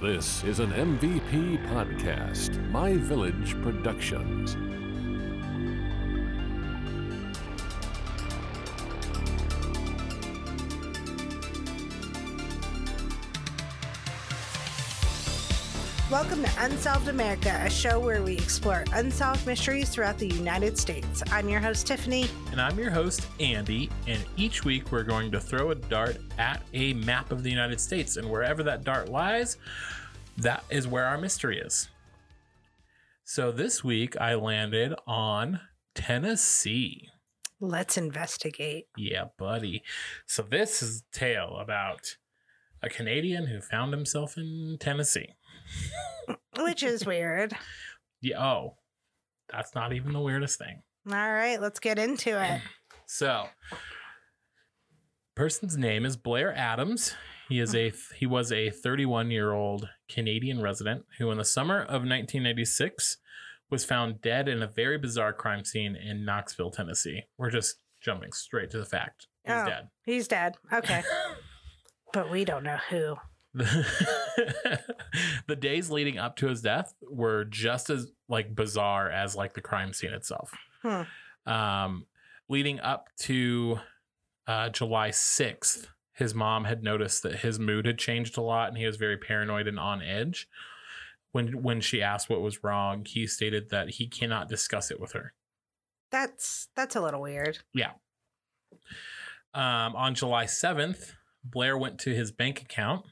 This is an MVP podcast, My Village Productions. Welcome to Unsolved America, a show where we explore unsolved mysteries throughout the United States. I'm your host, Tiffany. And I'm your host, Andy. And each week we're going to throw a dart at a map of the United States. And wherever that dart lies, that is where our mystery is. So this week I landed on Tennessee. Let's investigate. Yeah, buddy. So this is a tale about a Canadian who found himself in Tennessee. Which is weird. Yeah, oh, that's not even the weirdest thing. All right, let's get into it. So, person's name is Blair Adams. He is a mm-hmm. he was a 31 year old Canadian resident who, in the summer of 1996, was found dead in a very bizarre crime scene in Knoxville, Tennessee. We're just jumping straight to the fact. He's Oh. dead. He's dead. Okay. but we don't know who. the days leading up to his death were just as like bizarre as like the crime scene itself. Hmm. Um, leading up to uh, July 6th, his mom had noticed that his mood had changed a lot and he was very paranoid and on edge. When when she asked what was wrong, he stated that he cannot discuss it with her. That's that's a little weird. Yeah. Um, on July 7th, Blair went to his bank account.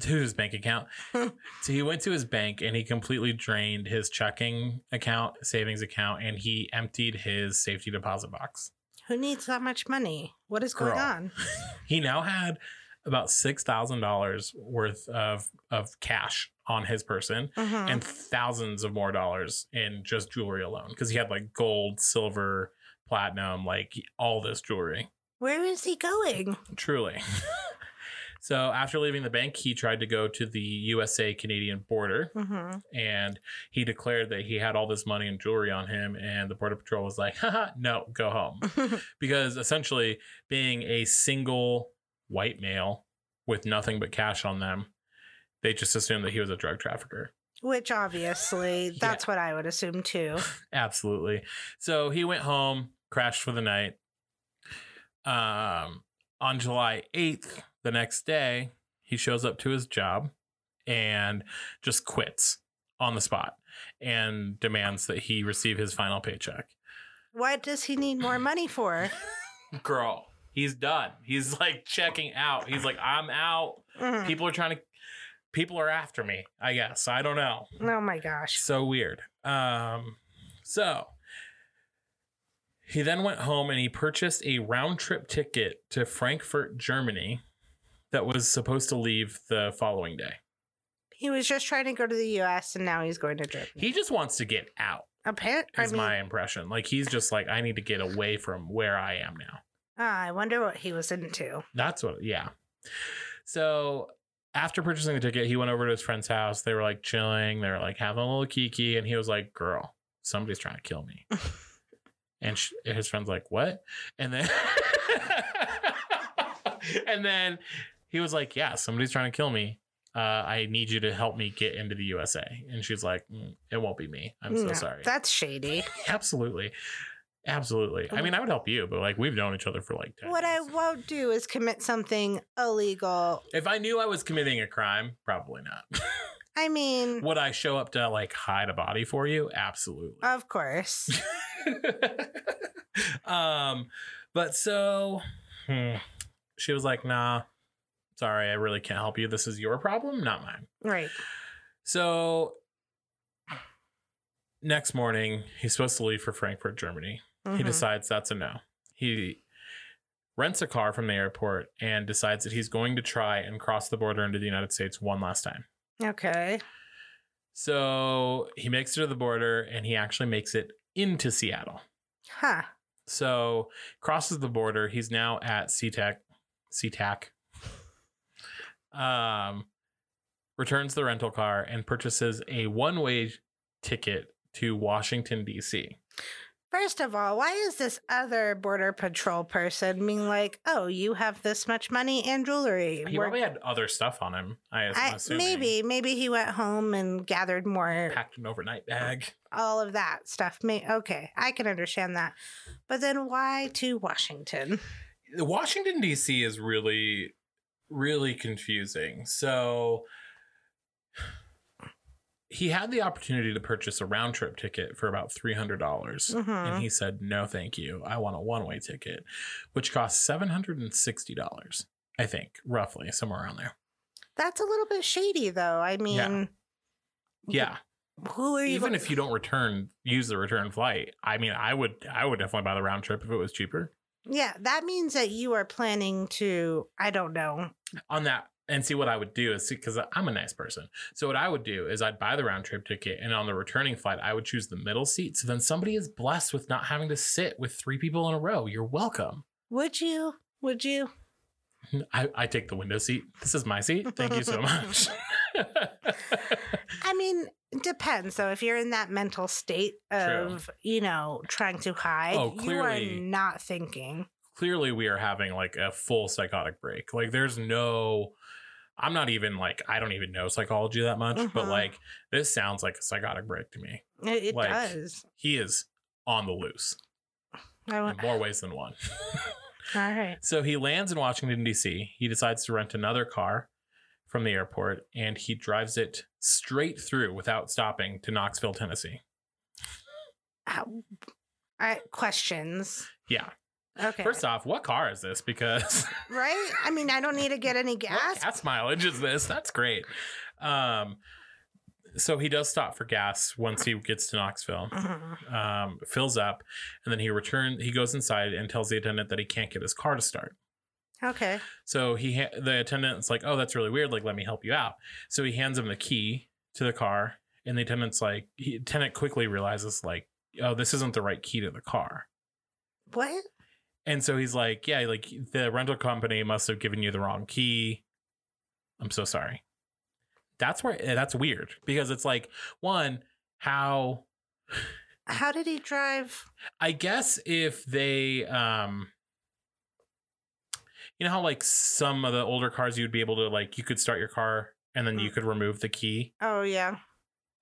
To his bank account. so he went to his bank and he completely drained his checking account, savings account, and he emptied his safety deposit box. Who needs that much money? What is going Girl. on? He now had about six thousand dollars worth of of cash on his person Mhm. and thousands of more dollars in just jewelry alone because he had like gold, silver, platinum, like all this jewelry. Where is he going? Truly. so after leaving the bank, he tried to go to the USA Canadian border hmm and he declared that he had all this money and jewelry on him. And the Border Patrol was like, haha, no, go home. because essentially, being a single white male with nothing but cash on them, they just assumed that he was a drug trafficker. Which obviously, that's what I would assume too. Absolutely. So he went home, crashed for the night. Um, on July 8th, the next day, he shows up to his job and just quits on the spot and demands that he receive his final paycheck. What does he need more money for? Girl, he's done. He's like checking out. He's like, I'm out. Mhm. People are trying to, people are after me, I guess. I don't know. Oh my gosh. So weird. Um, so he then went home and he purchased a round trip ticket to Frankfurt, Germany, that was supposed to leave the following day. He was just trying to go to the US and now he's going to Germany. He just wants to get out, Apparently, I is mean, my impression. Like he's just like, I need to get away from where I am now. ah, I wonder what he was into. That's what, yeah. So after purchasing the ticket, he went over to his friend's house. They were like chilling. They were like having a little kiki. And he was like, girl, somebody's trying to kill me. and sh- his friend's like, what? And then, and then he was like, yeah, somebody's trying to kill me. Uh, I need you to help me get into the USA. And she's like, "Mm, it won't be me. I'm so No, sorry. That's shady. Absolutely. Absolutely. I mean, I would help you, but like we've known each other for like 10 what I won't do is commit something illegal. If I knew I was committing a crime, probably not. I mean, Would I show up to like hide a body for you? Absolutely. of course. um, but so hmm, she was like, "Nah, sorry, I really can't help you. This is your problem, not mine." Right. So next morning, he's supposed to leave for Frankfurt, Germany. He Mhm. decides that's a no. He rents a car from the airport and decides that he's going to try and cross the border into the United States one last time. Okay. So he makes it to the border and he actually makes it into Seattle. Huh. So crosses the border. He's now at SeaTac. SeaTac. Um, returns the rental car and purchases a one-way ticket to Washington D.C. First of all, why is this other border patrol person being like, "Oh, you have this much money and jewelry"? He We're- probably had other stuff on him. I, am I, assuming. maybe, maybe he went home and gathered more, packed an overnight bag. all of that stuff. May okay, I can understand that, but then why to Washington? Washington D.C. is really, really confusing. So he had the opportunity to purchase a round trip ticket for about three hundred dollars, and mm-hmm. he said, "No, thank you. I want a one way ticket, which costs seven hundred and sixty dollars. I think roughly somewhere around there. That's a little bit shady, though. I mean, Yeah, who are you? even if you don't return, use the return flight. I mean, I would, I would definitely buy the round trip if it was cheaper. yeah, that means that you are planning to. I don't know. on that and see what I would do is because I'm a nice person. So what I would do is I'd buy the round trip ticket and on the returning flight I would choose the middle seat. So then somebody is blessed with not having to sit with three people in a row. You're welcome. Would you? Would you? I, I take the window seat. This is my seat. Thank you so much. I mean, it depends. So if you're in that mental state of, you know, trying to hide, Oh, you are not thinking. Clearly we are having like a full psychotic break. Like there's no I'm not even like I don't even know psychology that much, but Mhm. like this sounds like a psychotic break to me. It, it Like, does. He is on the loose I in more ways than one. all right. So he lands in Washington, D.C. He decides to rent another car from the airport and he drives it straight through without stopping to Knoxville, Tennessee. All right. Questions. Yeah. Okay. First off, what car is this? Because right? I mean, I don't need to get any what gas. gas mileage is this? That's great. Um, so he does stop for gas once he gets to Knoxville. Mhm. Um, fills up, and then he returns. He goes inside and tells the attendant that he can't get his car to start. Okay. So he ha- the attendant's like, "Oh, that's really weird. Like, let me help you out." So he hands him the key to the car, and the attendant's like, he, attendant quickly realizes like, "Oh, this isn't the right key to the car." What? And so he's like, "Yeah, like the rental company must have given you the wrong key. I'm so sorry." That's where eh, that's weird because it's like one how How did he drive? I guess if they um you know how like some of the older cars you'd be able to like you could start your car and then you Mm. could remove the key. Oh, yeah.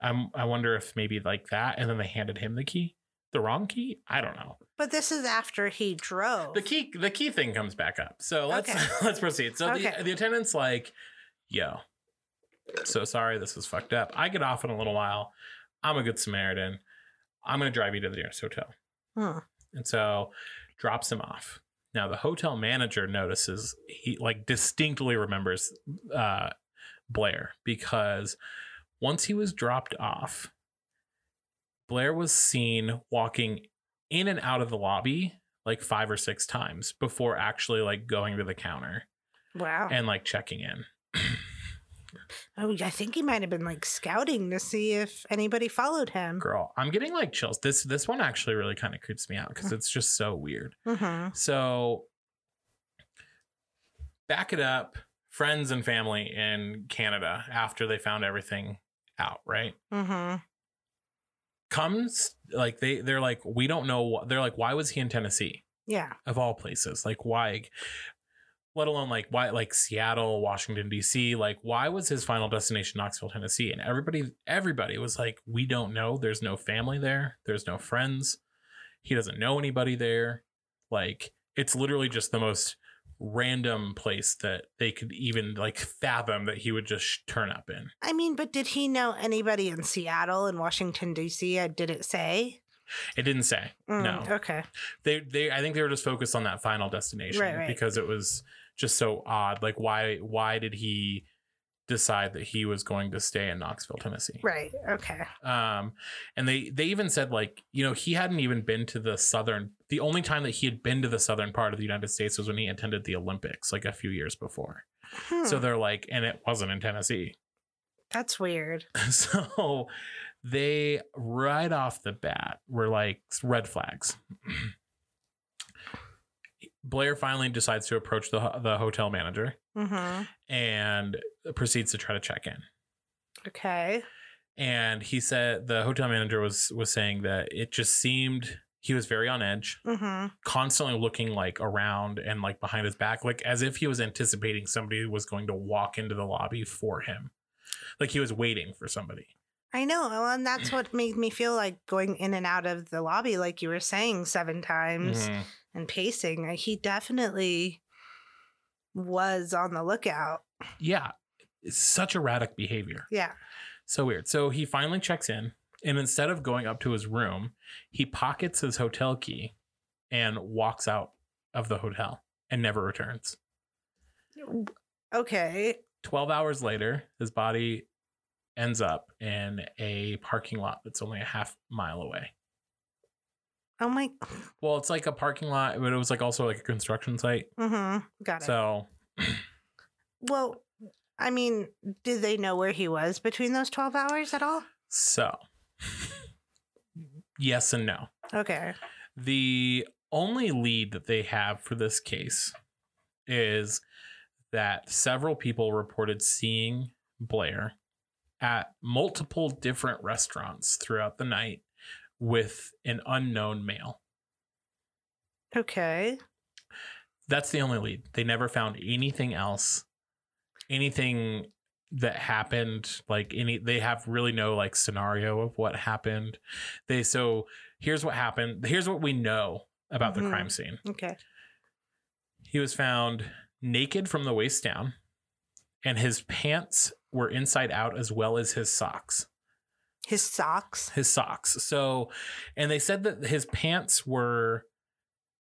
I'm I wonder if maybe like that and then they handed him the key. The wrong key? I don't know. But this is after he drove. The key the key thing comes back up. So let's Okay. let's proceed. So Okay. the the attendant's like, "Yo. So sorry this is fucked up. I get off in a little while. I'm a good Samaritan. I'm going to drive you to the nearest hotel." Hmm. and so drops him off. Now the hotel manager notices he like distinctly remembers uh, Blair because once he was dropped off, Blair was seen walking in and out of the lobby like five or six times before actually like going to the counter Wow. and like checking in. oh, I think he might have been like scouting to see if anybody followed him. Girl, I'm getting like chills. This this one actually really kind of creeps me out because it's just so weird. hmm So back it up, friends and family in Canada after they found everything out, right? hmm Comes like they they're like we don't know they're like why was he in Tennessee Yeah. of all places? Like why let alone like why like Seattle, Washington DC, like why was his final destination Knoxville, Tennessee? And everybody everybody was like we don't know. There's no family there. There's no friends. He doesn't know anybody there. Like it's literally just the most random place that they could even like fathom that he would just sh- turn up in. I mean, but did he know anybody in Seattle and Washington D.C.? Uh, Did it say? It didn't say. Mm, No. Okay. They they I think they were just focused on that final destination Right, right. because it was just so odd. Like why why did he decide that he was going to stay in Knoxville, Tennessee? Right. Okay. Um and they they even said like, you know, he hadn't even been to the southern the only time that he had been to the southern part of the United States was when he attended the Olympics like a few years before. Hmm, So they're like and it wasn't in Tennessee. that's weird. so they right off the bat were like red flags. Blair finally decides to approach the the hotel manager hmm and proceeds to try to check in. Okay. And he said the hotel manager was was saying that it just seemed He was very on edge, Mm-hmm. constantly looking like around and like behind his back, like as if he was anticipating somebody was going to walk into the lobby for him. Like he was waiting for somebody. I know, well, and that's what made me feel like going in and out of the lobby, like you were saying, seven times Mhm. and pacing. Uh, He definitely was on the lookout. Yeah. It's such erratic behavior. Yeah. So weird. So he finally checks in, and instead of going up to his room, he pockets his hotel key and walks out of the hotel and never returns. Okay. 12 hours later, his body ends up in a parking lot that's only a half mile away. Oh my. Well, it's like a parking lot, but it was like also like a construction site. Mm-hmm. Got it. So well, I mean, did they know where he was between those 12 hours at all? so yes and no. Okay. The only lead that they have for this case is that several people reported seeing Blair at multiple different restaurants throughout the night with an unknown male. Okay. That's the only lead. They never found anything else, anything that happened. Like any, they have really no like scenario of what happened. They so here's what happened. Here's what we know about Mhm. the crime scene. Okay. He was found naked from the waist down, and his pants were inside out as well as his socks. His socks. His socks. So, and they said that his pants were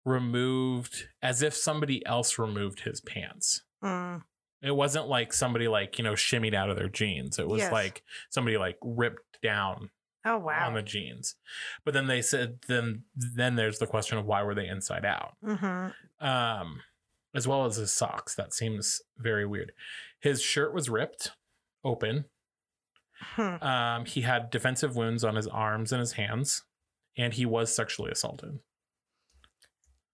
removed as if somebody else removed his pants. Mm. It wasn't like somebody like, you know, shimmied out of their jeans. It was Yes. like somebody like ripped down Oh, wow. on the jeans. But then they said then then there's the question of why were they inside out? mm-hmm. um, as well as his socks. That seems very weird. His shirt was ripped open. Hmm. Um, he had defensive wounds on his arms and his hands, and he was sexually assaulted.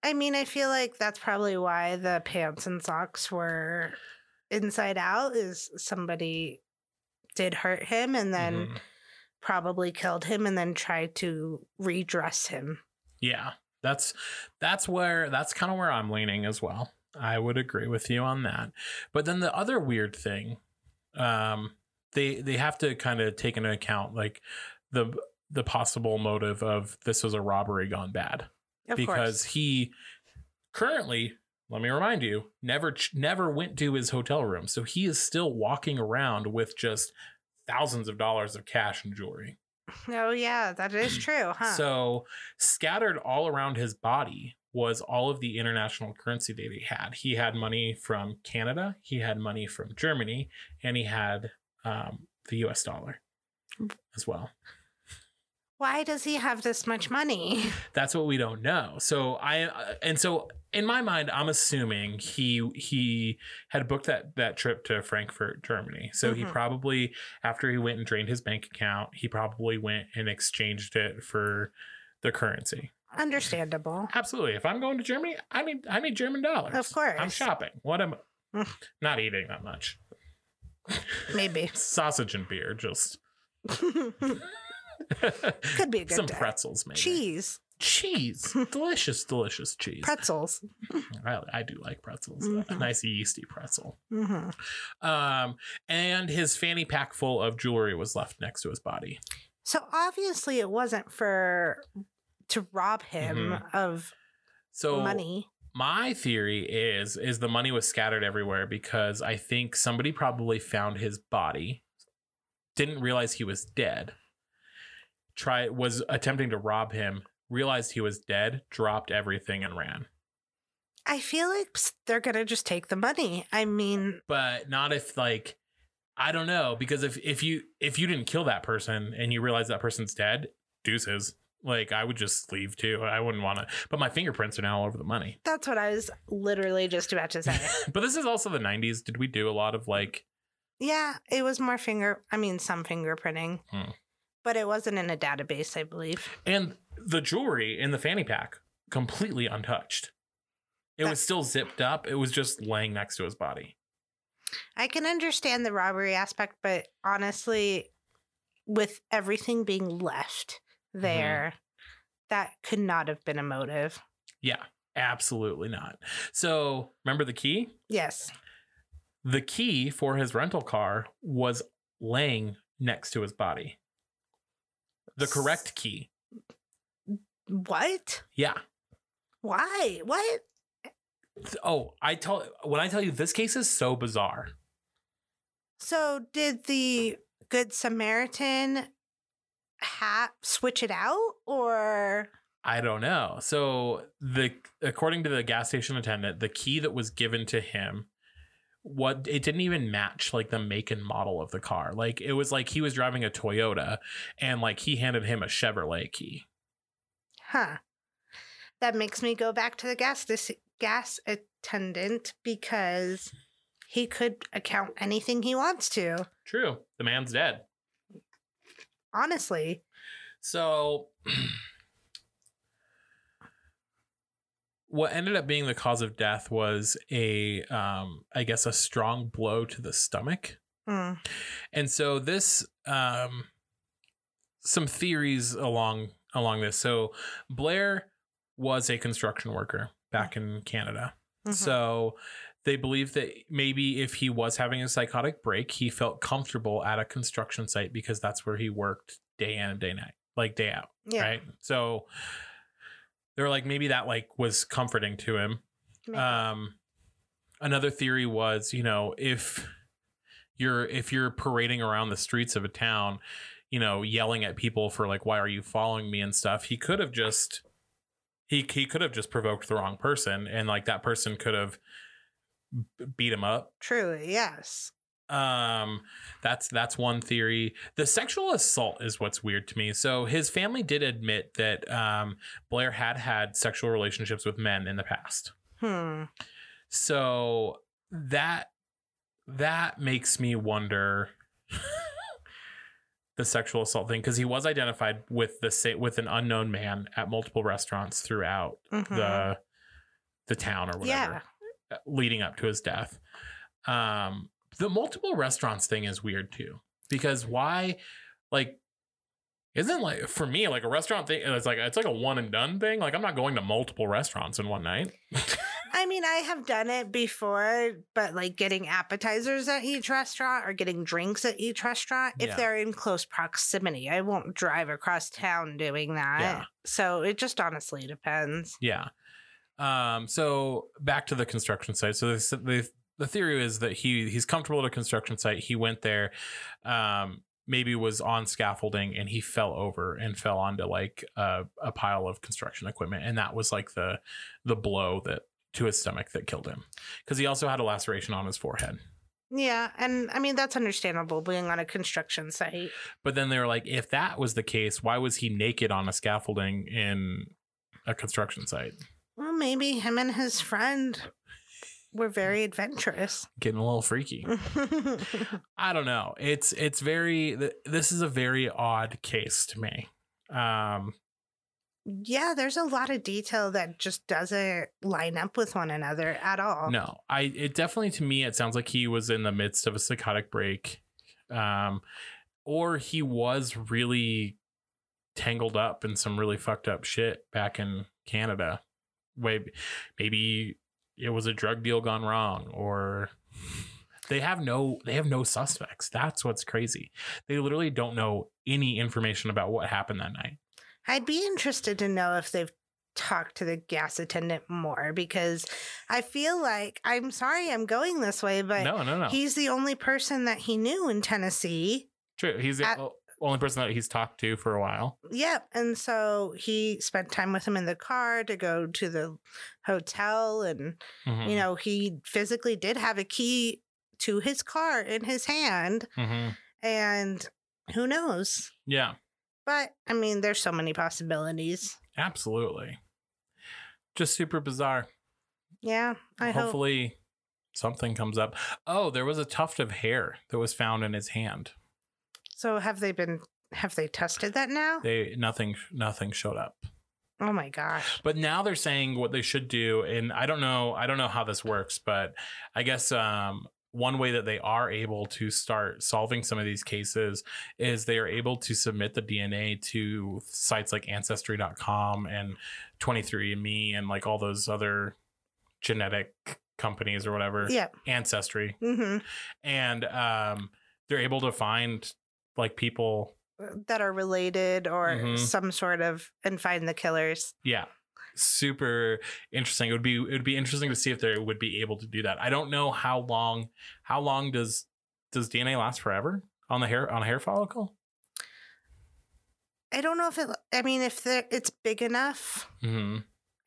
I mean, I feel like that's probably why the pants and socks were inside out is somebody did hurt him and then Mhm. probably killed him and then tried to redress him. yeah, that's that's where that's kind of where I'm leaning as well. I would agree with you on that. But then the other weird thing, um, they they have to kind of take into account like the the possible motive of this was a robbery gone bad. Of because course. he currently let me remind you never never went to his hotel room. So he is still walking around with just thousands of dollars of cash and jewelry. Oh yeah, that is true, huh? so scattered all around his body was all of the international currency that he had. He had money from canada he had money from germany and he had um, the us dollar as well why does he have this much money? that's what we don't know so i uh, and so in my mind i'm assuming he he had booked that that trip to frankfurt germany so he Mhm. probably after he went and drained his bank account he probably went and exchanged it for the currency Understandable. absolutely if i'm going to germany i need i need german dollars Of course. i'm shopping what am Mm. not eating that much Maybe. sausage and beer just Could be a good some day. pretzels maybe Cheese. cheese delicious delicious cheese Pretzels. I, I do like pretzels. A Mhm. nice yeasty pretzel. hmm Um, and his fanny pack full of jewelry was left next to his body. So obviously it wasn't for to rob him Mhm. of So money. my theory is is the money was scattered everywhere because I think somebody probably found his body, didn't realize he was dead. Try was attempting to rob him, realized he was dead, dropped everything and ran. I feel like they're gonna just take the money. I mean, but not if like I don't know because if if you if you didn't kill that person and you realize that person's dead, deuces. Like I would just leave too. I wouldn't want to. But my fingerprints are now all over the money. that's what I was literally just about to say. but this is also the '90s. Did we do a lot of like? yeah, it was more finger. I mean, some fingerprinting, Hmm. But it wasn't in a database, I believe. And the jewelry in the fanny pack completely untouched. It That- was still zipped up. It was just laying next to his body. I can understand the robbery aspect, but honestly, with everything being left Mm-hmm. there, that could not have been a motive. Yeah, absolutely not. So remember the key? Yes. The key for his rental car was laying next to his body. The correct key. What? Yeah. Why? What? Oh, I tell when I tell you this case is so bizarre. So did the Good Samaritan hat switch it out or I don't know. So the according to the gas station attendant, the key that was given to him what it didn't even match like the make and model of the car. Like it was like he was driving a Toyota and like he handed him a Chevrolet key. huh? That makes me go back to the gas dis- gas attendant because he could account anything he wants to. True. The man's dead. Honestly, So what ended up being the cause of death was a um I guess a strong blow to the stomach. Mm. And so this um some theories along along this. So Blair was a construction worker back in Canada. Mhm. So they believe that maybe if he was having a psychotic break, he felt comfortable at a construction site because that's where he worked day in and day night, like day out. yeah, Right. So they were like, maybe that like was comforting to him. maybe. Um, another theory was, you know, if you're if you're parading around the streets of a town, you know, yelling at people for like, why are you following me and stuff, he could have just he he could have just provoked the wrong person, and like that person could have b- beat him up. truly, yes. Um, that's that's one theory. The sexual assault is what's weird to me. So his family did admit that um, Blair had had sexual relationships with men in the past. Hmm. So that that makes me wonder the sexual assault thing because he was identified with the with an unknown man at multiple restaurants throughout Mhm. the the town or whatever Yeah. uh, leading up to his death. Um, the multiple restaurants thing is weird too because why, like, isn't like for me like a restaurant thing? It's like it's like a one and done thing. Like I'm not going to multiple restaurants in one night. I mean, I have done it before, but like getting appetizers at each restaurant or getting drinks at each restaurant, if Yeah. they're in close proximity, I won't drive across town doing that. Yeah. So it just honestly depends. Yeah. Um, so back to the construction site. So this, the the theory is that he he's comfortable at a construction site. He went there, um, maybe was on scaffolding and he fell over and fell onto like a, a pile of construction equipment, and that was like the the blow that to his stomach that killed him because he also had a laceration on his forehead. Yeah. And I mean, that's understandable being on a construction site. But then they were like, if that was the case, why was he naked on a scaffolding in a construction site? Well, maybe him and his friend were very adventurous. Getting a little freaky. I don't know. It's it's very th- this is a very odd case to me. Um yeah, there's a lot of detail that just doesn't line up with one another at all. no. I it definitely to me it sounds like he was in the midst of a psychotic break. Um or he was really tangled up in some really fucked up shit back in Canada. Way maybe it was a drug deal gone wrong or they have no they have no suspects. That's what's crazy. They literally don't know any information about what happened that night. I'd be interested to know if they've talked to the gas attendant more because I feel like I'm sorry I'm going this way, but no, no, no. he's the only person that he knew in Tennessee. True. He's the At- only person that he's talked to for a while. Yep. And so he spent time with him in the car to go to the hotel. And, Mhm. you know, he physically did have a key to his car in his hand. Mhm. And who knows? Yeah, But I mean, there's so many possibilities. absolutely. Just super bizarre. Yeah. I hope. Hopefully something comes up. Oh, there was a tuft of hair that was found in his hand. So have they been, have they tested that now? They nothing nothing showed up. Oh my gosh. But now they're saying what they should do and I don't know I don't know how this works, but I guess um one way that they are able to start solving some of these cases is they are able to submit the DNA to sites like ancestry.com and 23andme and like all those other genetic companies or whatever Yeah. ancestry hmm and um they're able to find like people That are related or Mhm. some sort of and find the killers. yeah super interesting it would be it would be interesting to see if they would be able to do that i don't know how long how long does does dna last forever on the hair on a hair follicle I don't know if it. I mean, if it's big enough mm-hmm.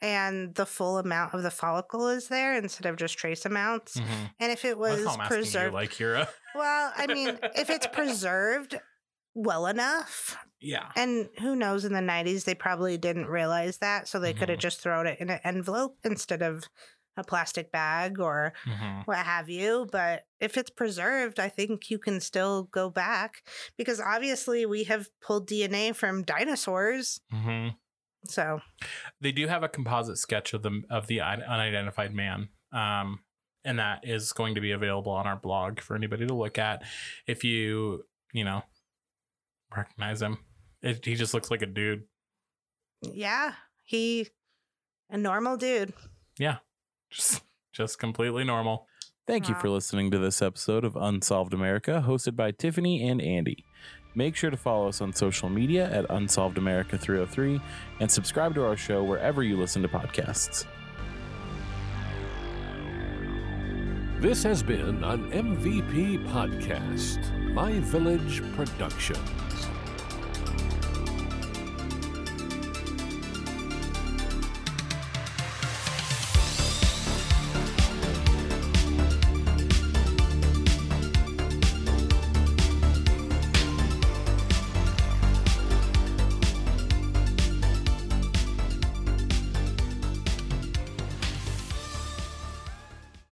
And the full amount of the follicle is there instead of just trace amounts, Mm-hmm. and if it was asking you, preserved. like you're a well, I mean, if it's preserved well enough, yeah and who knows, in the '90s they probably didn't realize that, so they could have just thrown it in an envelope instead of a plastic bag or mm-hmm. what have you. But if it's preserved, I think you can still go back because obviously we have pulled DNA from dinosaurs. Mm-hmm. So they do have a composite sketch of the of the unidentified man um and that is going to be available on our blog for anybody to look at if you you know recognize him it, he just looks like a dude yeah, he a normal dude. Yeah. Just just completely normal Thank you for listening to this episode of Unsolved America, hosted by Tiffany and Andy. Make sure to follow us on social media at Unsolved America 303 and subscribe to our show wherever you listen to podcasts. This has been an MVP podcast, My Village production.